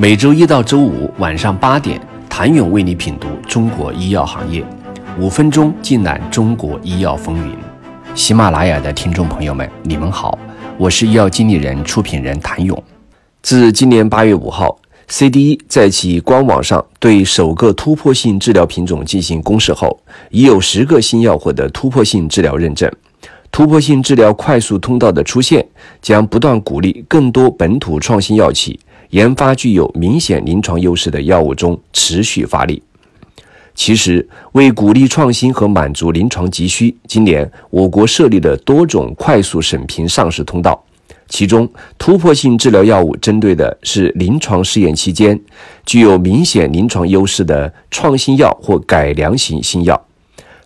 每周一到周五晚上八点，谭勇为你品读中国医药行业，五分钟尽览中国医药风云。喜马拉雅的听众朋友们，你们好，我是医药经理人、出品人谭勇。自今年八月五号，CDE 在其官网上对首个突破性治疗品种进行公示后，已有十个新药获得突破性治疗认证。突破性治疗快速通道的出现，将不断鼓励更多本土创新药企。研发具有明显临床优势的药物中持续发力。其实，为鼓励创新和满足临床急需，今年我国设立了多种快速审评上市通道。其中，突破性治疗药物针对的是临床试验期间具有明显临床优势的创新药或改良型新药。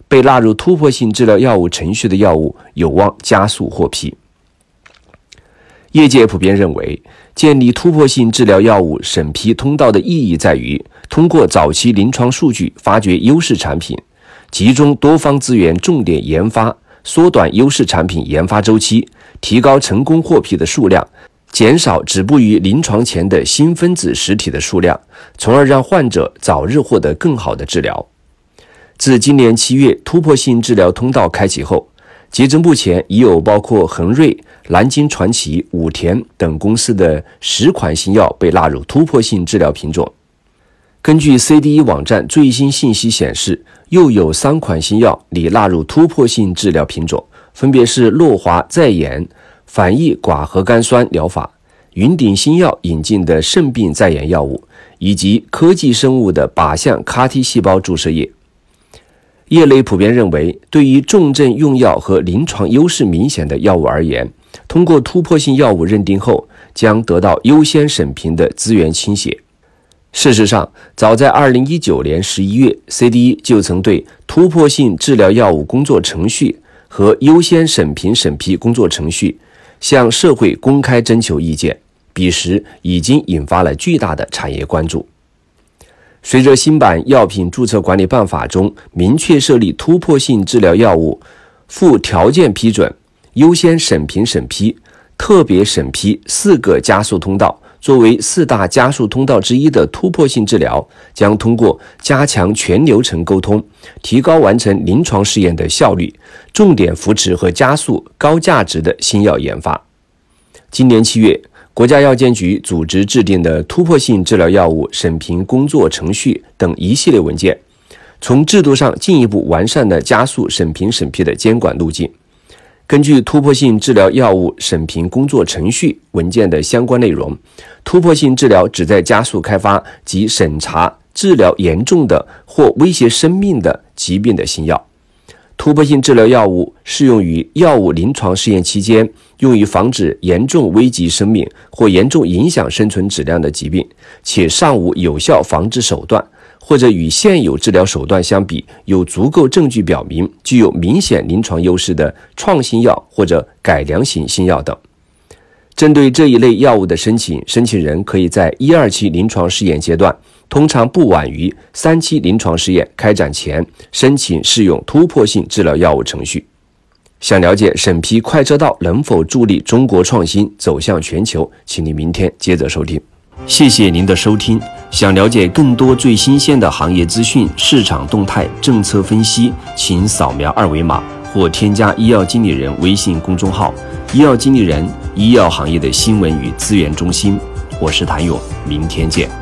被纳入突破性治疗药物程序的药物有望加速获批。业界普遍认为，建立突破性治疗药物审批通道的意义在于，通过早期临床数据发掘优势产品，集中多方资源重点研发，缩短优势产品研发周期，提高成功获批的数量，减少止步于临床前的新分子实体的数量，从而让患者早日获得更好的治疗。自今年七月突破性治疗通道开启后，截至目前，已有包括恒瑞、南京传奇、武田等公司的十款新药被纳入突破性治疗品种。根据 CDE 网站最新信息显示，又有三款新药拟纳入突破性治疗品种，分别是诺华在研反义寡核苷酸疗法、云顶新药引进的肾病在研药物，以及科技生物的靶向 CAR-T 细胞注射液。业内普遍认为，对于重症用药和临床优势明显的药物而言，通过突破性药物认定后，将得到优先审评的资源倾斜。事实上，早在2019年11月，CDE 就曾对突破性治疗药物工作程序和优先审评审批工作程序向社会公开征求意见，彼时已经引发了巨大的产业关注。随着新版药品注册管理办法中明确设立突破性治疗药物附条件批准、优先审评审批、特别审批四个加速通道，作为四大加速通道之一的突破性治疗，将通过加强全流程沟通，提高完成临床试验的效率，重点扶持和加速高价值的新药研发。今年七月。国家药监局组织制定的突破性治疗药物审评工作程序等一系列文件，从制度上进一步完善了加速审评审批的监管路径。根据突破性治疗药物审评工作程序文件的相关内容，突破性治疗旨在加速开发及审查治疗严重的或威胁生命的疾病的新药。突破性治疗药物适用于药物临床试验期间，用于防止严重危及生命或严重影响生存质量的疾病，且尚无有效防治手段，或者与现有治疗手段相比，有足够证据表明具有明显临床优势的创新药或者改良型新药等。针对这一类药物的申请，申请人可以在一二期临床试验阶段。通常不晚于三期临床试验开展前申请适用突破性治疗药物程序。想了解审批快车道能否助力中国创新走向全球，请您明天接着收听。谢谢您的收听。想了解更多最新鲜的行业资讯、市场动态、政策分析，请扫描二维码或添加医药经理人微信公众号“医药经理人”医药行业的新闻与资源中心。我是谭勇，明天见。